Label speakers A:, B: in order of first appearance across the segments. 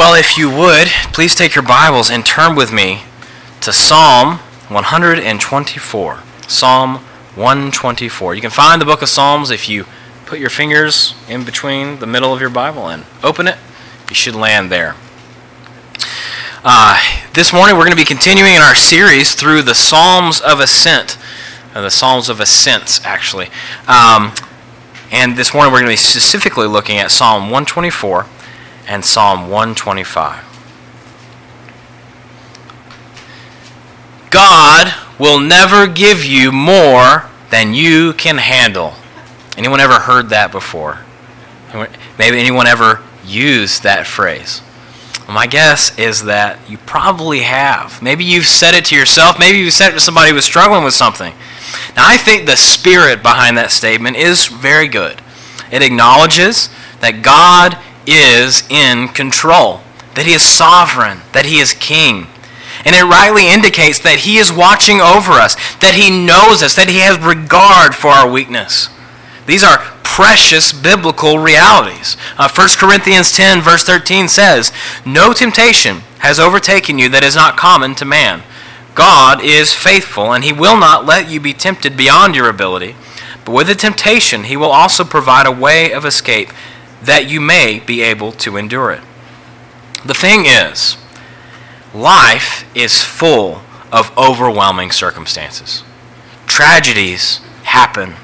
A: Well, if you would, please take your Bibles and turn with me to Psalm 124. Psalm 124. You can find the book of Psalms if you put your fingers in between the middle of your Bible and open it. You should land there. Uh, this morning we're going to be continuing in our series through the Psalms of Ascent. Uh, the Psalms of Ascents, actually. Um, and this morning we're going to be specifically looking at Psalm 124 and Psalm 125. God will never give you more than you can handle. Anyone ever heard that before? Maybe anyone ever used that phrase? Well, my guess is that you probably have. Maybe you've said it to yourself. Maybe you've said it to somebody who was struggling with something. Now, I think the spirit behind that statement is very good. It acknowledges that God is in control, that he is sovereign, that he is king. And it rightly indicates that he is watching over us, that he knows us, that he has regard for our weakness. These are precious biblical realities. Uh, 1 Corinthians 10, verse 13 says, No temptation has overtaken you that is not common to man. God is faithful, and he will not let you be tempted beyond your ability. But with the temptation, he will also provide a way of escape that you may be able to endure it. The thing is, life is full of overwhelming circumstances. Tragedies happen.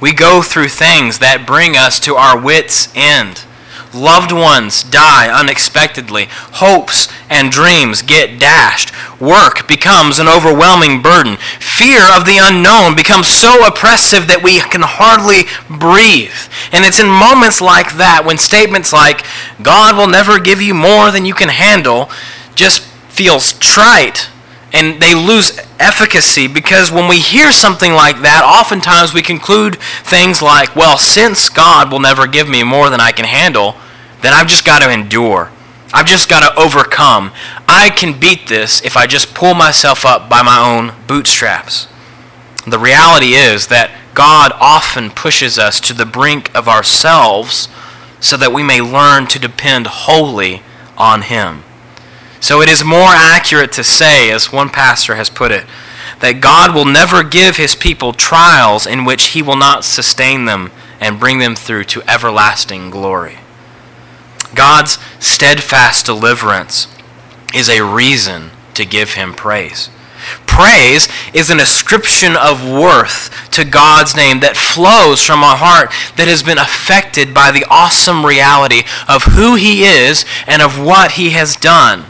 A: We go through things that bring us to our wits' end. Loved ones die unexpectedly. Hopes and dreams get dashed. Work becomes an overwhelming burden. Fear of the unknown becomes so oppressive that we can hardly breathe. And it's in moments like that when statements like, God will never give you more than you can handle, just feels trite and they lose efficacy because when we hear something like that, oftentimes we conclude things like, well, since God will never give me more than I can handle, then I've just got to endure. I've just got to overcome. I can beat this if I just pull myself up by my own bootstraps. The reality is that God often pushes us to the brink of ourselves so that we may learn to depend wholly on Him. So it is more accurate to say, as one pastor has put it, that God will never give his people trials in which he will not sustain them and bring them through to everlasting glory. God's steadfast deliverance is a reason to give him praise. Praise is an ascription of worth to God's name that flows from a heart that has been affected by the awesome reality of who He is and of what He has done.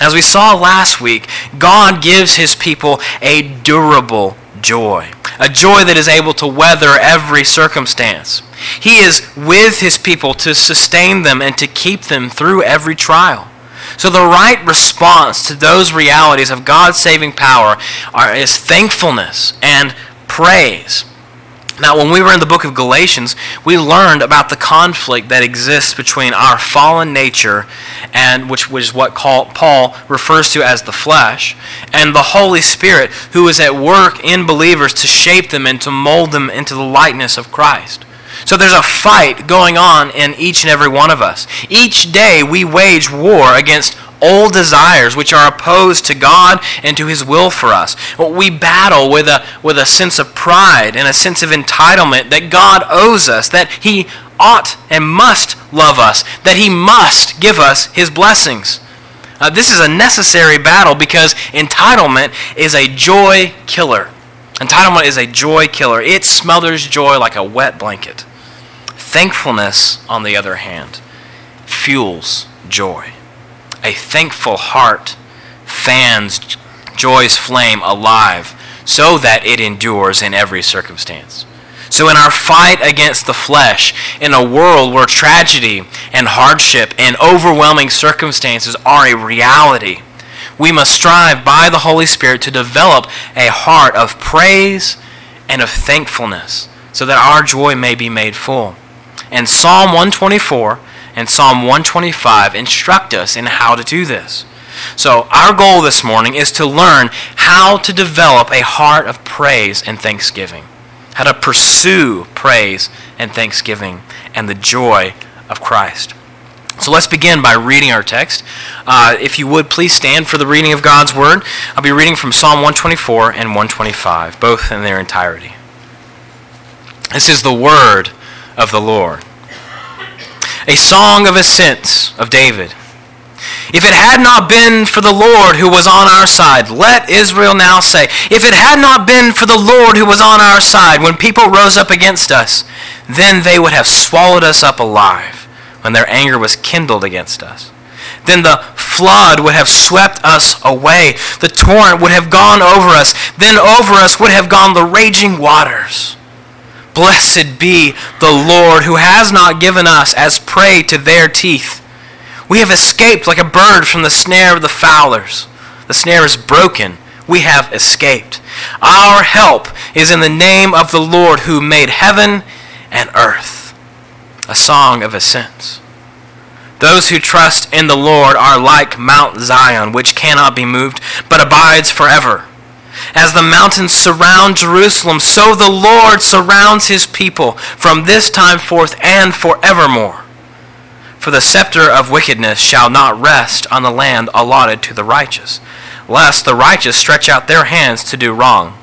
A: As we saw last week, God gives his people a durable joy, a joy that is able to weather every circumstance. He is with his people to sustain them and to keep them through every trial. So, the right response to those realities of God's saving power are, is thankfulness and praise. Now, when we were in the book of Galatians, we learned about the conflict that exists between our fallen nature, and which was what Paul refers to as the flesh, and the Holy Spirit, who is at work in believers to shape them and to mold them into the likeness of Christ. So there's a fight going on in each and every one of us. Each day we wage war against old desires which are opposed to God and to His will for us. We battle with a, with a sense of pride and a sense of entitlement that God owes us, that He ought and must love us, that He must give us His blessings. Uh, this is a necessary battle because entitlement is a joy killer. Entitlement is a joy killer. It smothers joy like a wet blanket. Thankfulness, on the other hand, fuels joy. A thankful heart fans joy's flame alive so that it endures in every circumstance. So, in our fight against the flesh, in a world where tragedy and hardship and overwhelming circumstances are a reality, we must strive by the Holy Spirit to develop a heart of praise and of thankfulness so that our joy may be made full. And Psalm 124 and Psalm 125 instruct us in how to do this. So, our goal this morning is to learn how to develop a heart of praise and thanksgiving, how to pursue praise and thanksgiving and the joy of Christ. So let's begin by reading our text. Uh, if you would, please stand for the reading of God's Word. I'll be reading from Psalm 124 and 125, both in their entirety. This is the Word of the Lord. A song of ascent of David. If it had not been for the Lord who was on our side, let Israel now say, if it had not been for the Lord who was on our side when people rose up against us, then they would have swallowed us up alive when their anger was kindled against us. Then the flood would have swept us away. The torrent would have gone over us. Then over us would have gone the raging waters. Blessed be the Lord who has not given us as prey to their teeth. We have escaped like a bird from the snare of the fowlers. The snare is broken. We have escaped. Our help is in the name of the Lord who made heaven and earth a song of ascents. Those who trust in the Lord are like Mount Zion, which cannot be moved, but abides forever. As the mountains surround Jerusalem, so the Lord surrounds his people from this time forth and forevermore. For the scepter of wickedness shall not rest on the land allotted to the righteous, lest the righteous stretch out their hands to do wrong.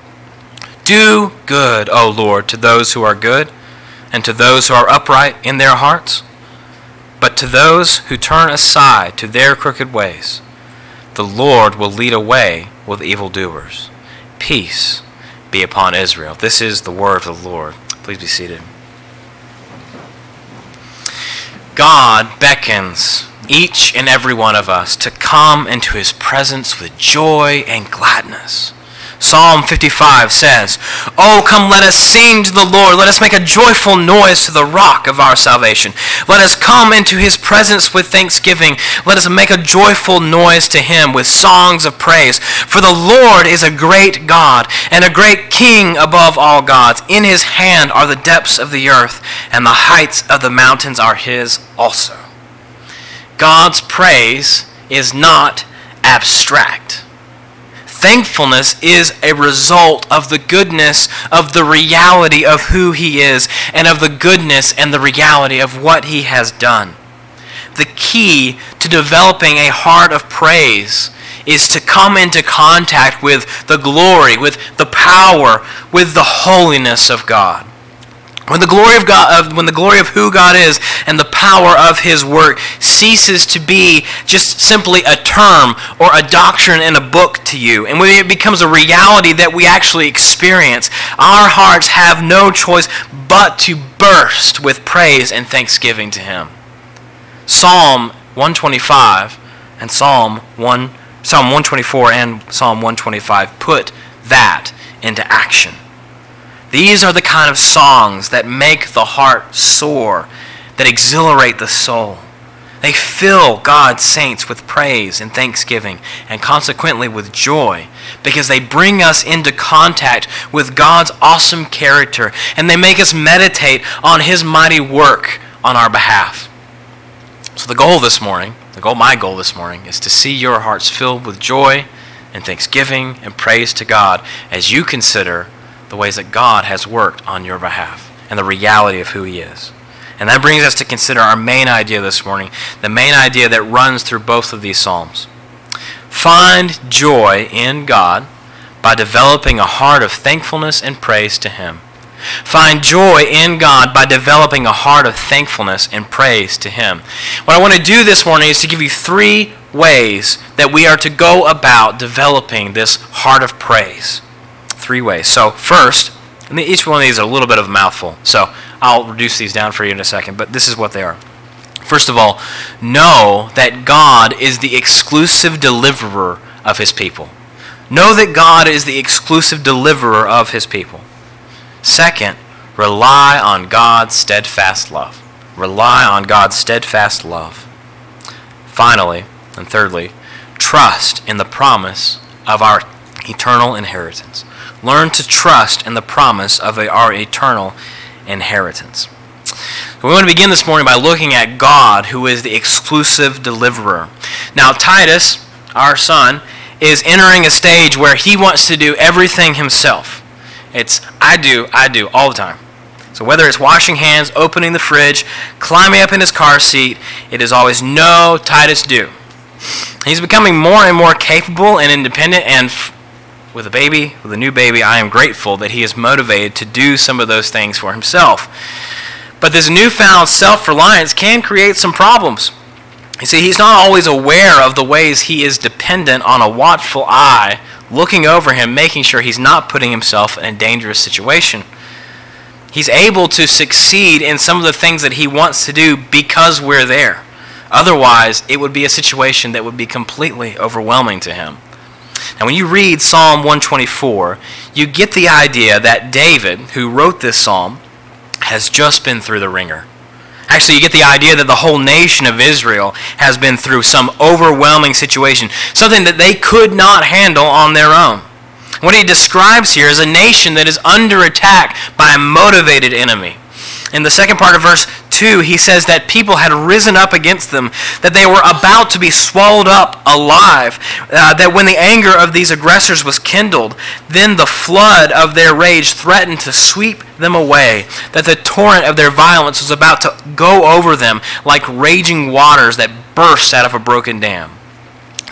A: Do good, O Lord, to those who are good and to those who are upright in their hearts. But to those who turn aside to their crooked ways, the Lord will lead away with evildoers. Peace be upon Israel. This is the word of the Lord. Please be seated. God beckons each and every one of us to come into his presence with joy and gladness. Psalm 55 says, Oh, come, let us sing to the Lord. Let us make a joyful noise to the rock of our salvation. Let us come into his presence with thanksgiving. Let us make a joyful noise to him with songs of praise. For the Lord is a great God and a great King above all gods. In his hand are the depths of the earth, and the heights of the mountains are his also. God's praise is not abstract. Thankfulness is a result of the goodness of the reality of who He is and of the goodness and the reality of what He has done. The key to developing a heart of praise is to come into contact with the glory, with the power, with the holiness of God. When the glory of God, when the glory of who God is and the power of His work ceases to be just simply a term or a doctrine in a book to you, and when it becomes a reality that we actually experience, our hearts have no choice but to burst with praise and thanksgiving to Him. Psalm 125 and Psalm 1, Psalm 124 and Psalm 125 put that into action. These are the kind of songs that make the heart soar, that exhilarate the soul. They fill God's saints with praise and thanksgiving, and consequently with joy, because they bring us into contact with God's awesome character, and they make us meditate on His mighty work on our behalf. So, the goal this morning, the goal, my goal this morning, is to see your hearts filled with joy and thanksgiving and praise to God as you consider the ways that God has worked on your behalf and the reality of who He is. And that brings us to consider our main idea this morning, the main idea that runs through both of these Psalms. Find joy in God by developing a heart of thankfulness and praise to Him. Find joy in God by developing a heart of thankfulness and praise to Him. What I want to do this morning is to give you three ways that we are to go about developing this heart of praise three ways. So, first, and each one of these are a little bit of a mouthful, so I'll reduce these down for you in a second, but this is what they are. First of all, know that God is the exclusive deliverer of his people. Know that God is the exclusive deliverer of his people. Second, rely on God's steadfast love. Rely on God's steadfast love. Finally, and thirdly, trust in the promise of our eternal inheritance learn to trust in the promise of our eternal inheritance. We want to begin this morning by looking at God, who is the exclusive deliverer. Now, Titus, our son, is entering a stage where he wants to do everything himself. It's I do, I do, all the time. So whether it's washing hands, opening the fridge, climbing up in his car seat, it is always no, Titus, do. He's becoming more and more capable and independent, and with a baby, with a new baby, I am grateful that he is motivated to do some of those things for himself. But this newfound self reliance can create some problems. You see, he's not always aware of the ways he is dependent on a watchful eye looking over him, making sure he's not putting himself in a dangerous situation. He's able to succeed in some of the things that he wants to do because we're there. Otherwise, it would be a situation that would be completely overwhelming to him. Now, when you read Psalm 124, you get the idea that David, who wrote this psalm, has just been through the wringer. Actually, you get the idea that the whole nation of Israel has been through some overwhelming situation, something that they could not handle on their own. What he describes here is a nation that is under attack by a motivated enemy. In the second part of verse 2, he says that people had risen up against them, that they were about to be swallowed up alive, uh, that when the anger of these aggressors was kindled, then the flood of their rage threatened to sweep them away, that the torrent of their violence was about to go over them like raging waters that burst out of a broken dam.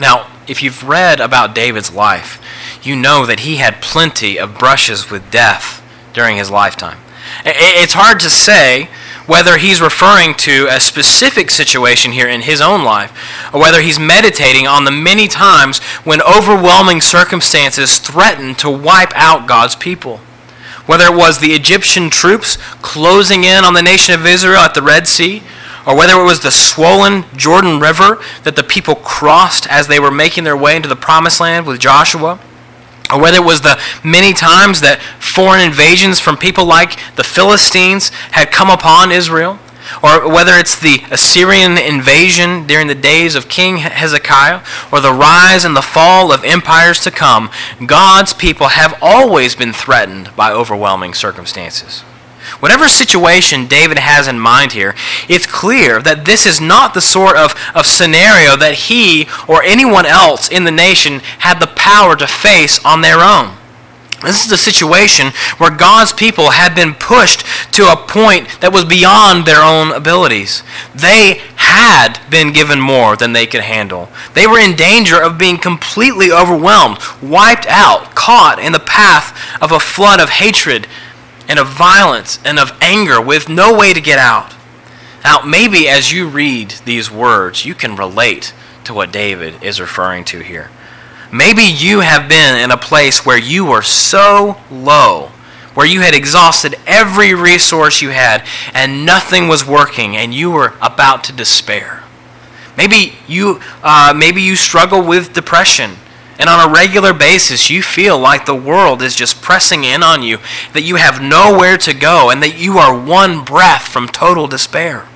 A: Now, if you've read about David's life, you know that he had plenty of brushes with death during his lifetime. It's hard to say whether he's referring to a specific situation here in his own life, or whether he's meditating on the many times when overwhelming circumstances threatened to wipe out God's people. Whether it was the Egyptian troops closing in on the nation of Israel at the Red Sea, or whether it was the swollen Jordan River that the people crossed as they were making their way into the promised land with Joshua or whether it was the many times that foreign invasions from people like the Philistines had come upon Israel, or whether it's the Assyrian invasion during the days of King Hezekiah, or the rise and the fall of empires to come, God's people have always been threatened by overwhelming circumstances. Whatever situation David has in mind here, it's clear that this is not the sort of, of scenario that he or anyone else in the nation had the power to face on their own. This is a situation where God's people had been pushed to a point that was beyond their own abilities. They had been given more than they could handle. They were in danger of being completely overwhelmed, wiped out, caught in the path of a flood of hatred and of violence and of anger with no way to get out. Now, maybe as you read these words, you can relate to what David is referring to here. Maybe you have been in a place where you were so low, where you had exhausted every resource you had and nothing was working and you were about to despair. Maybe you, uh, maybe you struggle with depression and on a regular basis, you feel like the world is just pressing in on you, that you have nowhere to go, and that you are one breath from total despair.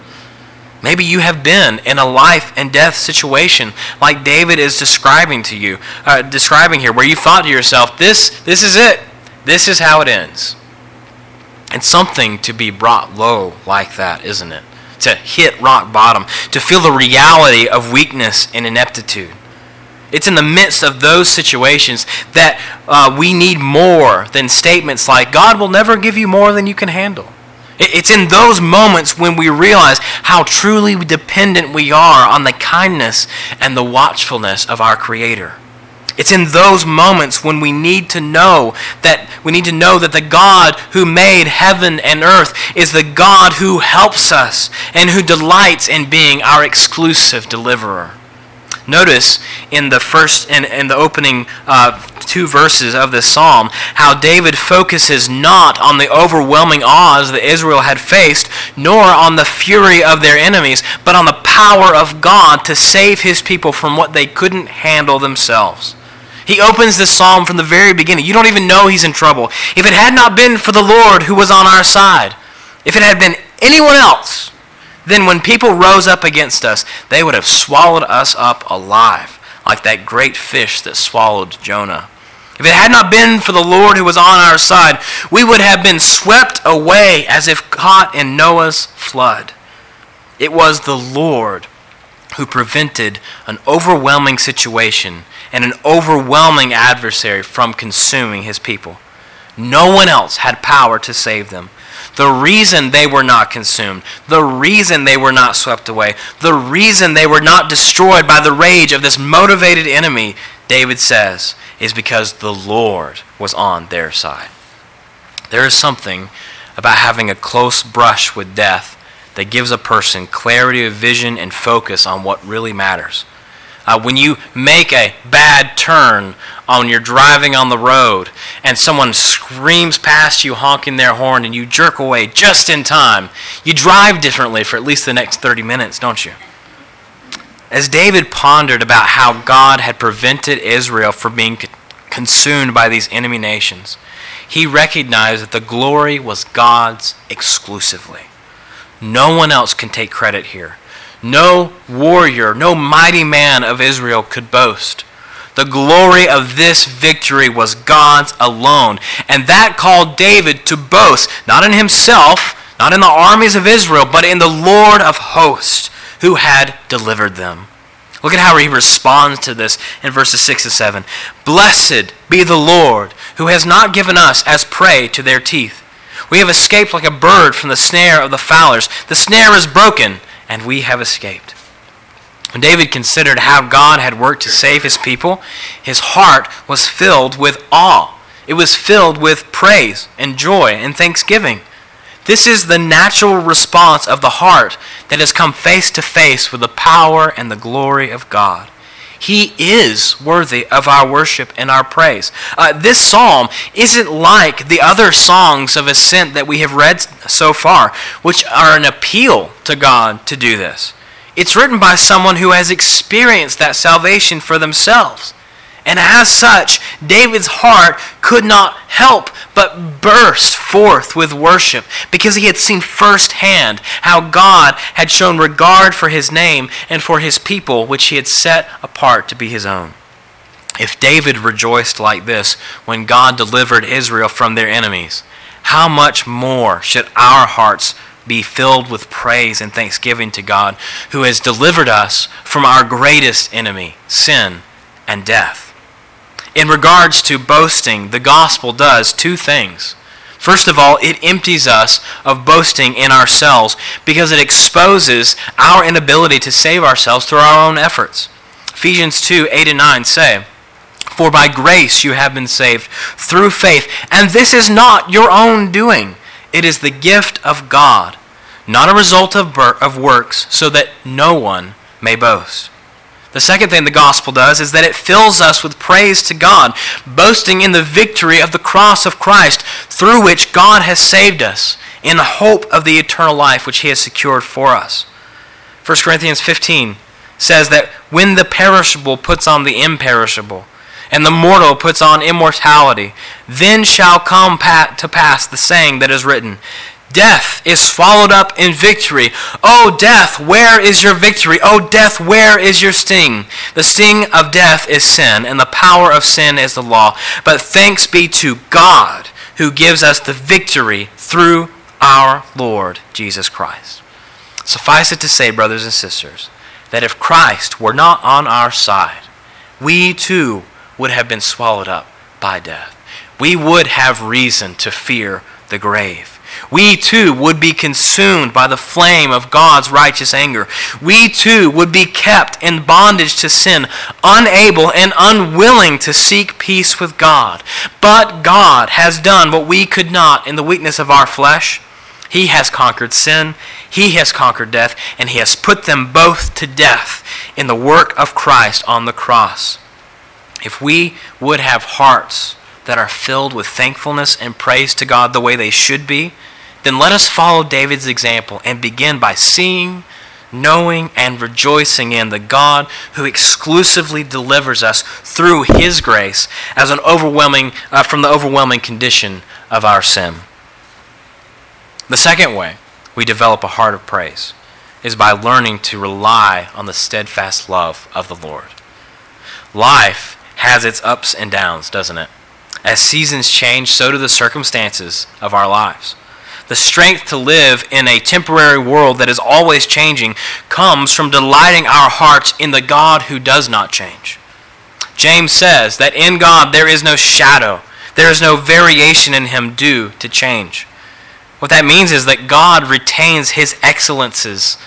A: Maybe you have been in a life and death situation like David is describing to you, uh, describing here, where you thought to yourself, "This, this is it. This is how it ends." And something to be brought low like that, isn't it? To hit rock bottom, to feel the reality of weakness and ineptitude. It's in the midst of those situations that uh, we need more than statements like, God will never give you more than you can handle. It's in those moments when we realize how truly dependent we are on the kindness and the watchfulness of our Creator. It's in those moments when we need to know that we need to know that the God who made heaven and earth is the God who helps us and who delights in being our exclusive deliverer. Notice in the first in, in the opening uh, two verses of this psalm how David focuses not on the overwhelming odds that Israel had faced, nor on the fury of their enemies, but on the power of God to save his people from what they couldn't handle themselves. He opens this psalm from the very beginning. You don't even know he's in trouble. If it had not been for the Lord who was on our side, if it had been anyone else, then when people rose up against us, they would have swallowed us up alive, like that great fish that swallowed Jonah. If it had not been for the Lord who was on our side, we would have been swept away as if caught in Noah's flood. It was the Lord who prevented an overwhelming situation and an overwhelming adversary from consuming his people. No one else had power to save them. The reason they were not consumed, the reason they were not swept away, the reason they were not destroyed by the rage of this motivated enemy, David says, is because the Lord was on their side. There is something about having a close brush with death that gives a person clarity of vision and focus on what really matters. Uh, when you make a bad turn on you're driving on the road and someone screams past you honking their horn and you jerk away just in time, you drive differently for at least the next 30 minutes, don't you? As David pondered about how God had prevented Israel from being consumed by these enemy nations, he recognized that the glory was God's exclusively. No one else can take credit here. No warrior, no mighty man of Israel could boast. The glory of this victory was God's alone. And that called David to boast, not in himself, not in the armies of Israel, but in the Lord of hosts who had delivered them. Look at how he responds to this in verses 6 and 7. Blessed be the Lord, who has not given us as prey to their teeth. We have escaped like a bird from the snare of the fowlers. The snare is broken, and we have escaped. When David considered how God had worked to save his people, his heart was filled with awe. It was filled with praise and joy and thanksgiving. This is the natural response of the heart that has come face to face with the power and the glory of God. He is worthy of our worship and our praise. Uh, this psalm isn't like the other songs of ascent that we have read so far, which are an appeal to God to do this. It's written by someone who has experienced that salvation for themselves. And as such, David's heart could not help but burst forth with worship because he had seen firsthand how God had shown regard for his name and for his people, which he had set apart to be his own. If David rejoiced like this when God delivered Israel from their enemies, how much more should our hearts be filled with praise and thanksgiving to God who has delivered us from our greatest enemy, sin and death? In regards to boasting, the gospel does two things. First of all, it empties us of boasting in ourselves because it exposes our inability to save ourselves through our own efforts. Ephesians 2 8 and 9 say, For by grace you have been saved through faith, and this is not your own doing, it is the gift of God, not a result of, of works, so that no one may boast. The second thing the gospel does is that it fills us with praise to God, boasting in the victory of the cross of Christ, through which God has saved us, in hope of the eternal life which He has secured for us. 1 Corinthians 15 says that when the perishable puts on the imperishable, and the mortal puts on immortality, then shall come to pass the saying that is written Death is swallowed up in victory. Oh, death, where is your victory? Oh, death, where is your sting? The sting of death is sin, and the power of sin is the law. But thanks be to God who gives us the victory through our Lord Jesus Christ. Suffice it to say, brothers and sisters, that if Christ were not on our side, we too would have been swallowed up by death. We would have reason to fear the grave we too would be consumed by the flame of God's righteous anger. We too would be kept in bondage to sin, unable and unwilling to seek peace with God. But God has done what we could not in the weakness of our flesh. He has conquered sin, He has conquered death, and He has put them both to death in the work of Christ on the cross. If we would have hearts that are filled with thankfulness and praise to God the way they should be, then let us follow David's example and begin by seeing, knowing, and rejoicing in the God who exclusively delivers us through His grace as an overwhelming, uh, from the overwhelming condition of our sin. The second way we develop a heart of praise is by learning to rely on the steadfast love of the Lord. Life has its ups and downs, doesn't it? As seasons change, so do the circumstances of our lives. The strength to live in a temporary world that is always changing comes from delighting our hearts in the God who does not change. James says that in God there is no shadow, there is no variation in him due to change. What that means is that God retains his excellences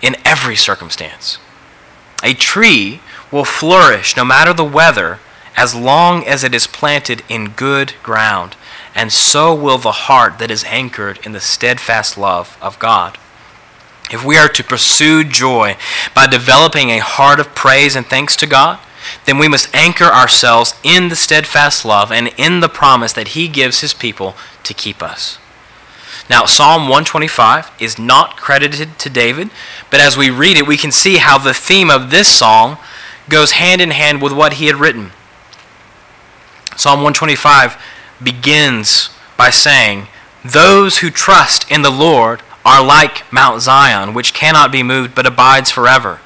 A: in every circumstance. A tree will flourish no matter the weather as long as it is planted in good ground, and so will the heart that is anchored in the steadfast love of God. If we are to pursue joy by developing a heart of praise and thanks to God, then we must anchor ourselves in the steadfast love and in the promise that He gives His people to keep us. Now, Psalm 125 is not credited to David, but as we read it, we can see how the theme of this song goes hand in hand with what he had written. Psalm 125 begins by saying, Those who trust in the Lord are like Mount Zion, which cannot be moved but abides forever.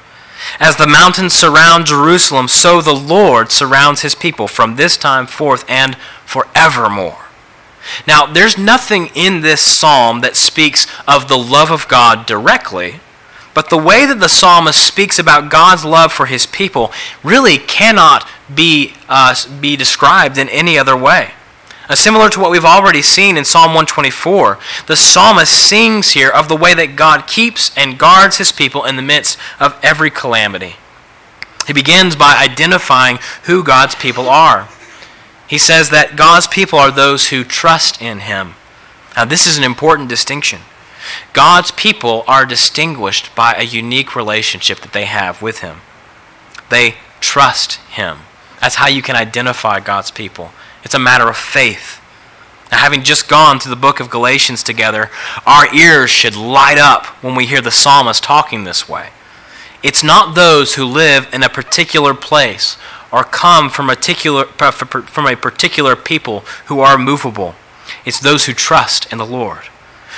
A: As the mountains surround Jerusalem, so the Lord surrounds his people from this time forth and forevermore. Now, there's nothing in this psalm that speaks of the love of God directly, but the way that the psalmist speaks about God's love for his people really cannot be, uh, be described in any other way. Uh, similar to what we've already seen in Psalm 124, the psalmist sings here of the way that God keeps and guards his people in the midst of every calamity. He begins by identifying who God's people are. He says that God's people are those who trust in him. Now, this is an important distinction. God's people are distinguished by a unique relationship that they have with him. They trust him. That's how you can identify God's people. It's a matter of faith. Now, having just gone through the book of Galatians together, our ears should light up when we hear the psalmist talking this way. It's not those who live in a particular place or come from a particular, from a particular people who are movable. It's those who trust in the Lord.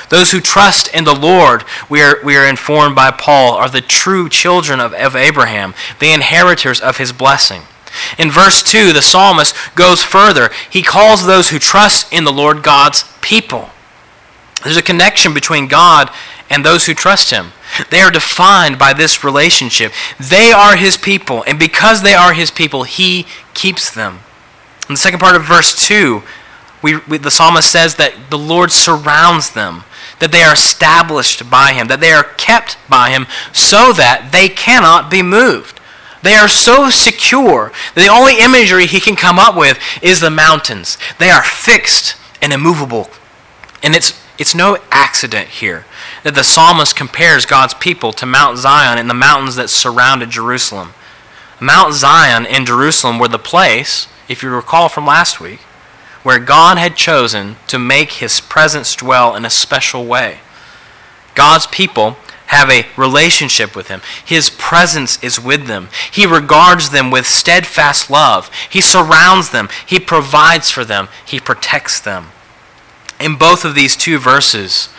A: Those who trust in the Lord, we are, we are informed by Paul, are the true children of, of Abraham, the inheritors of his blessing. In verse 2, the psalmist goes further. He calls those who trust in the Lord God's people. There's a connection between God and those who trust him. They are defined by this relationship. They are his people, and because they are his people, he keeps them. In the second part of verse 2, we, we, the psalmist says that the Lord surrounds them, that they are established by him, that they are kept by him, so that they cannot be moved. They are so secure the only imagery he can come up with is the mountains. They are fixed and immovable. And it's, it's no accident here that the psalmist compares God's people to Mount Zion and the mountains that surrounded Jerusalem. Mount Zion and Jerusalem were the place, if you recall from last week, where God had chosen to make his presence dwell in a special way. God's people have a relationship with him. His presence is with them. He regards them with steadfast love. He surrounds them. He provides for them. He protects them. In both of these two verses,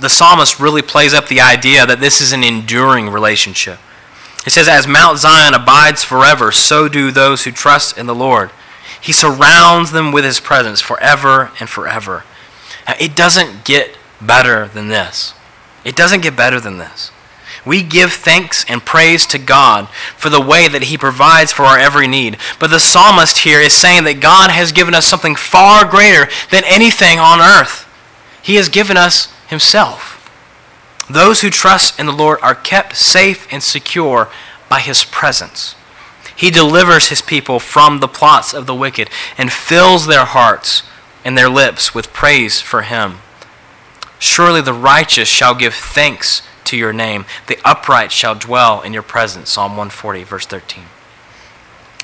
A: the psalmist really plays up the idea that this is an enduring relationship. It says, As Mount Zion abides forever, so do those who trust in the Lord. He surrounds them with his presence forever and forever. It doesn't get better than this. It doesn't get better than this. We give thanks and praise to God for the way that He provides for our every need. But the psalmist here is saying that God has given us something far greater than anything on earth. He has given us himself. Those who trust in the Lord are kept safe and secure by his presence. He delivers his people from the plots of the wicked and fills their hearts and their lips with praise for him. Surely the righteous shall give thanks to your name. The upright shall dwell in your presence. Psalm 140, verse 13.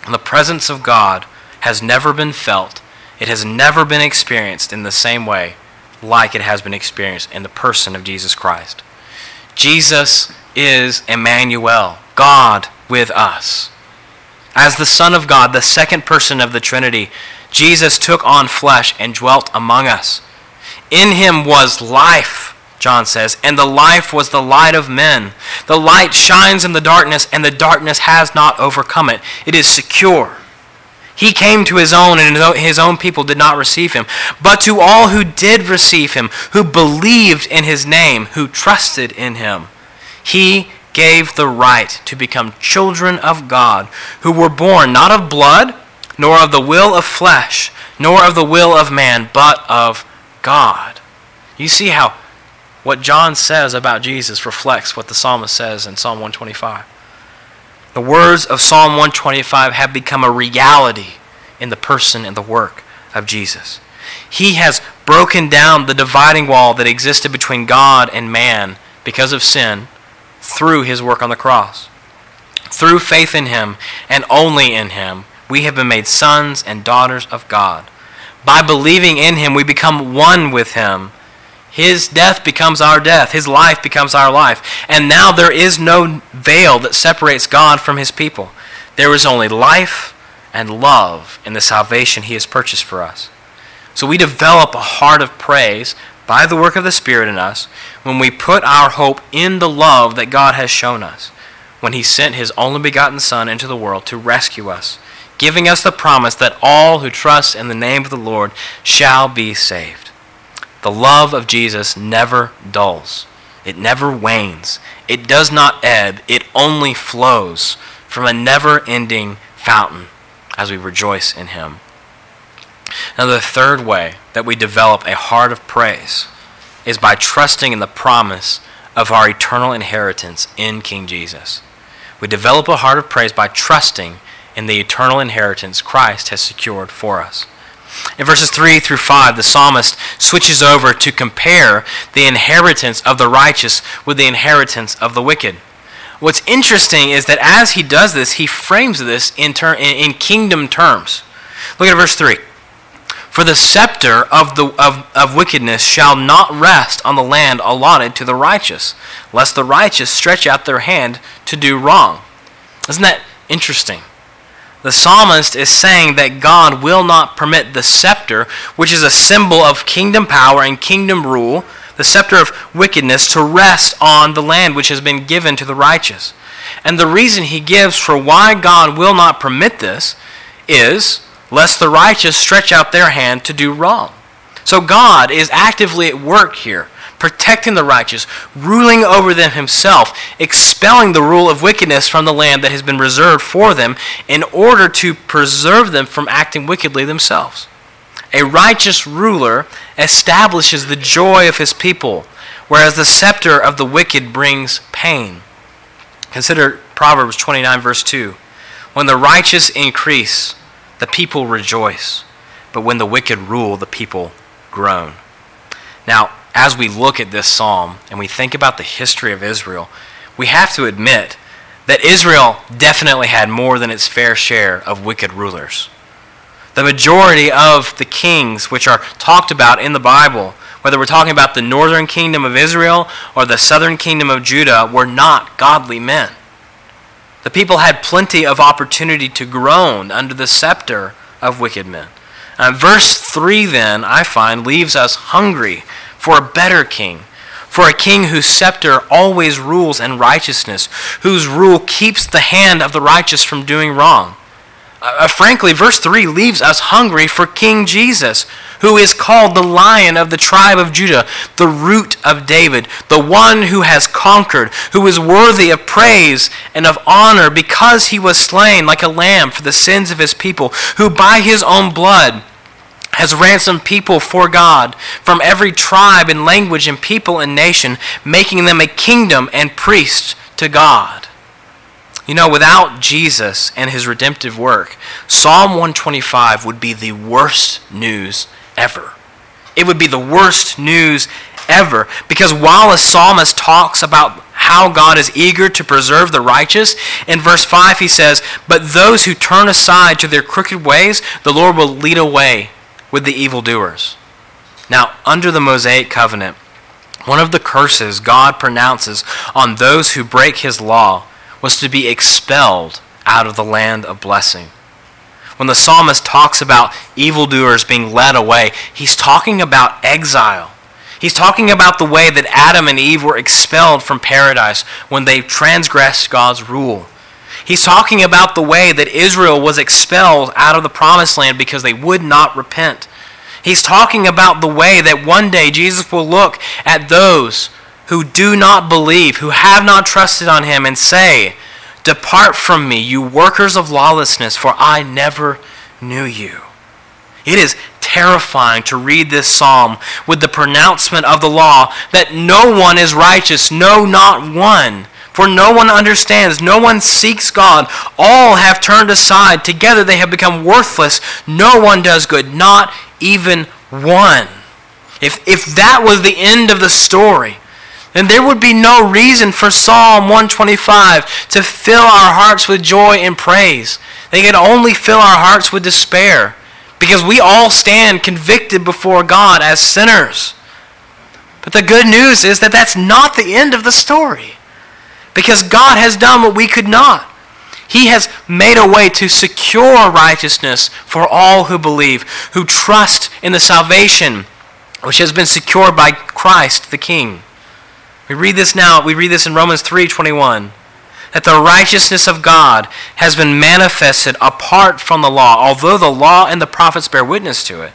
A: And the presence of God has never been felt, it has never been experienced in the same way like it has been experienced in the person of Jesus Christ. Jesus is Emmanuel, God with us. As the Son of God, the second person of the Trinity, Jesus took on flesh and dwelt among us. In him was life, John says, and the life was the light of men. The light shines in the darkness, and the darkness has not overcome it. It is secure. He came to his own, and his own people did not receive him. But to all who did receive him, who believed in his name, who trusted in him, he gave the right to become children of God, who were born not of blood, nor of the will of flesh, nor of the will of man, but of God. You see how what John says about Jesus reflects what the psalmist says in Psalm 125. The words of Psalm 125 have become a reality in the person and the work of Jesus. He has broken down the dividing wall that existed between God and man because of sin through his work on the cross. Through faith in him and only in him, we have been made sons and daughters of God. By believing in him, we become one with him. His death becomes our death. His life becomes our life. And now there is no veil that separates God from his people. There is only life and love in the salvation he has purchased for us. So we develop a heart of praise by the work of the Spirit in us when we put our hope in the love that God has shown us when he sent his only begotten Son into the world to rescue us, giving us the promise that all who trust in the name of the Lord shall be saved. The love of Jesus never dulls. It never wanes. It does not ebb. It only flows from a never ending fountain as we rejoice in him. Now, the third way that we develop a heart of praise is by trusting in the promise of our eternal inheritance in King Jesus. We develop a heart of praise by trusting in the eternal inheritance Christ has secured for us. In verses 3 through 5, the psalmist switches over to compare the inheritance of the righteous with the inheritance of the wicked. What's interesting is that as he does this, he frames this in, ter- in kingdom terms. Look at verse 3. For the scepter of, the, of, of wickedness shall not rest on the land allotted to the righteous, lest the righteous stretch out their hand to do wrong. Isn't that interesting? The psalmist is saying that God will not permit the scepter, which is a symbol of kingdom power and kingdom rule, the scepter of wickedness, to rest on the land which has been given to the righteous. And the reason he gives for why God will not permit this is lest the righteous stretch out their hand to do wrong. So God is actively at work here, protecting the righteous, ruling over them himself, expelling the rule of wickedness from the land that has been reserved for them in order to preserve them from acting wickedly themselves. A righteous ruler establishes the joy of his people, whereas the scepter of the wicked brings pain. Consider Proverbs 29, verse 2. When the righteous increase, the people rejoice, but when the wicked rule, the people groan. Now, as we look at this psalm and we think about the history of Israel, we have to admit that Israel definitely had more than its fair share of wicked rulers. The majority of the kings which are talked about in the Bible, whether we're talking about the northern kingdom of Israel or the southern kingdom of Judah, were not godly men. The people had plenty of opportunity to groan under the scepter of wicked men. Uh, verse 3, then, I find, leaves us hungry for a better king, for a king whose scepter always rules in righteousness, whose rule keeps the hand of the righteous from doing wrong. Uh, frankly, verse 3 leaves us hungry for King Jesus, who is called the Lion of the tribe of Judah, the root of David, the one who has conquered, who is worthy of praise and of honor because he was slain like a lamb for the sins of his people, who by his own blood has ransomed people for God from every tribe and language and people and nation, making them a kingdom and priest to God. You know, without Jesus and his redemptive work, Psalm 125 would be the worst news ever. It would be the worst news ever because while a psalmist talks about how God is eager to preserve the righteous, in verse 5 he says, But those who turn aside to their crooked ways, the Lord will lead away with the evildoers. Now, under the Mosaic covenant, one of the curses God pronounces on those who break his law was to be expelled out of the land of blessing. When the psalmist talks about evildoers being led away, he's talking about exile. He's talking about the way that Adam and Eve were expelled from paradise when they transgressed God's rule. He's talking about the way that Israel was expelled out of the promised land because they would not repent. He's talking about the way that one day Jesus will look at those who do not believe, who have not trusted on him, and say, Depart from me, you workers of lawlessness, for I never knew you. It is terrifying to read this psalm with the pronouncement of the law that no one is righteous, no, not one. For no one understands, no one seeks God. All have turned aside. Together they have become worthless. No one does good, not even one. If, if that was the end of the story, then there would be no reason for Psalm 125 to fill our hearts with joy and praise. They could only fill our hearts with despair because we all stand convicted before God as sinners. But the good news is that that's not the end of the story because God has done what we could not. He has made a way to secure righteousness for all who believe, who trust in the salvation which has been secured by Christ the King. We read this now, we read this in Romans 3:21 that the righteousness of God has been manifested apart from the law, although the law and the prophets bear witness to it.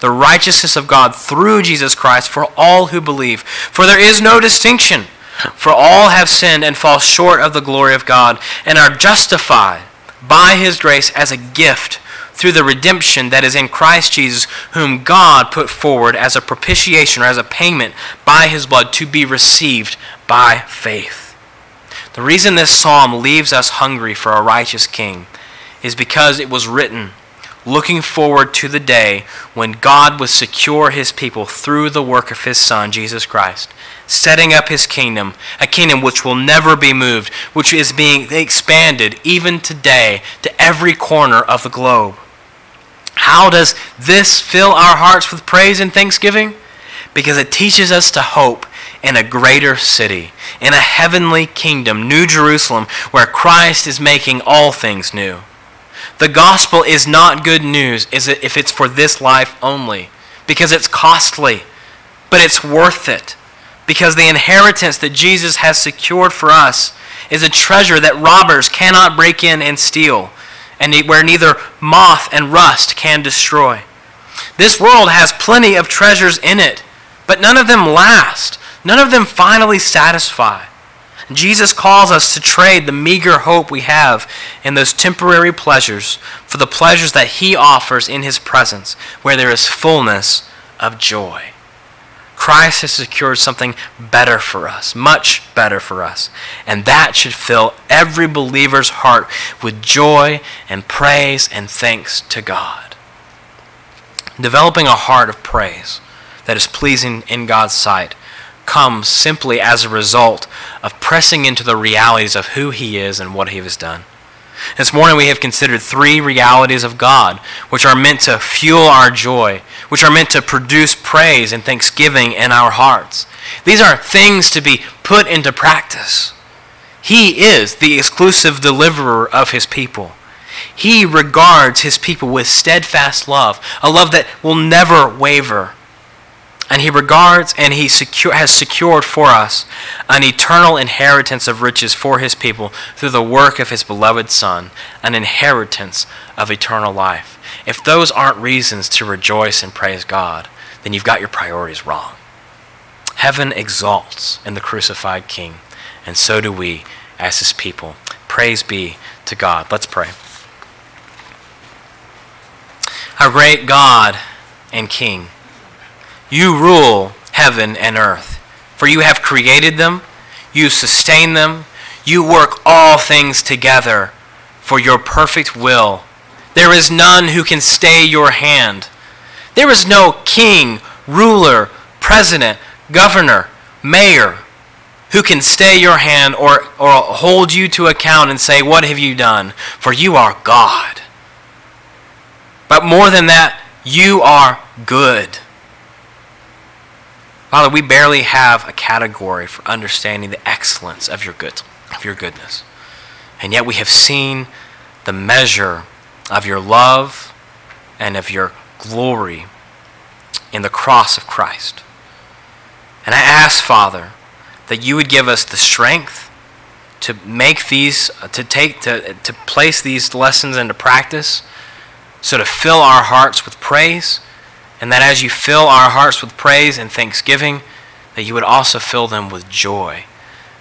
A: The righteousness of God through Jesus Christ for all who believe. For there is no distinction, for all have sinned and fall short of the glory of God and are justified by his grace as a gift through the redemption that is in Christ Jesus, whom God put forward as a propitiation or as a payment by his blood to be received by faith. The reason this psalm leaves us hungry for a righteous king is because it was written looking forward to the day when God would secure his people through the work of his Son, Jesus Christ, setting up his kingdom, a kingdom which will never be moved, which is being expanded even today to every corner of the globe. How does this fill our hearts with praise and thanksgiving? Because it teaches us to hope in a greater city, in a heavenly kingdom, New Jerusalem, where Christ is making all things new. The gospel is not good news if it's for this life only, because it's costly, but it's worth it, because the inheritance that Jesus has secured for us is a treasure that robbers cannot break in and steal and where neither moth and rust can destroy. This world has plenty of treasures in it, but none of them last. None of them finally satisfy. Jesus calls us to trade the meager hope we have in those temporary pleasures for the pleasures that He offers in His presence, where there is fullness of joy. Christ has secured something better for us, much better for us. And that should fill every believer's heart with joy and praise and thanks to God. Developing a heart of praise that is pleasing in God's sight comes simply as a result of pressing into the realities of who He is and what He has done. This morning we have considered three realities of God, which are meant to fuel our joy, which are meant to produce praise and thanksgiving in our hearts. These are things to be put into practice. He is the exclusive deliverer of his people. He regards his people with steadfast love, a love that will never waver and he regards and he secure, has secured for us an eternal inheritance of riches for his people through the work of his beloved Son, an inheritance of eternal life. If those aren't reasons to rejoice and praise God, then you've got your priorities wrong. Heaven exalts in the crucified King, and so do we as his people. Praise be to God. Let's pray. Our great God and King. You rule heaven and earth, for you have created them, you sustain them, you work all things together for your perfect will. There is none who can stay your hand. There is no king, ruler, president, governor, mayor who can stay your hand or, or hold you to account and say, What have you done? For you are God. But more than that, you are good. Father, we barely have a category for understanding the excellence of your good, of your goodness. And yet we have seen the measure of your love and of your glory in the cross of Christ. And I ask, Father, that you would give us the strength to make these, uh, to take, to, to place these lessons into practice, so to fill our hearts with praise and that as you fill our hearts with praise and thanksgiving, that you would also fill them with joy,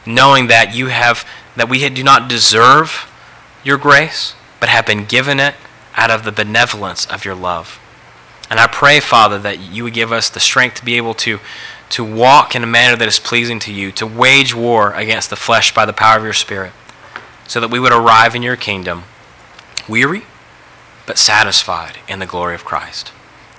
A: knowing that you have that we do not deserve your grace, but have been given it out of the benevolence of your love. And I pray, Father, that you would give us the strength to be able to, to walk in a manner that is pleasing to you, to wage war against the flesh by the power of your Spirit, so that we would arrive in your kingdom weary, but satisfied in the glory of Christ.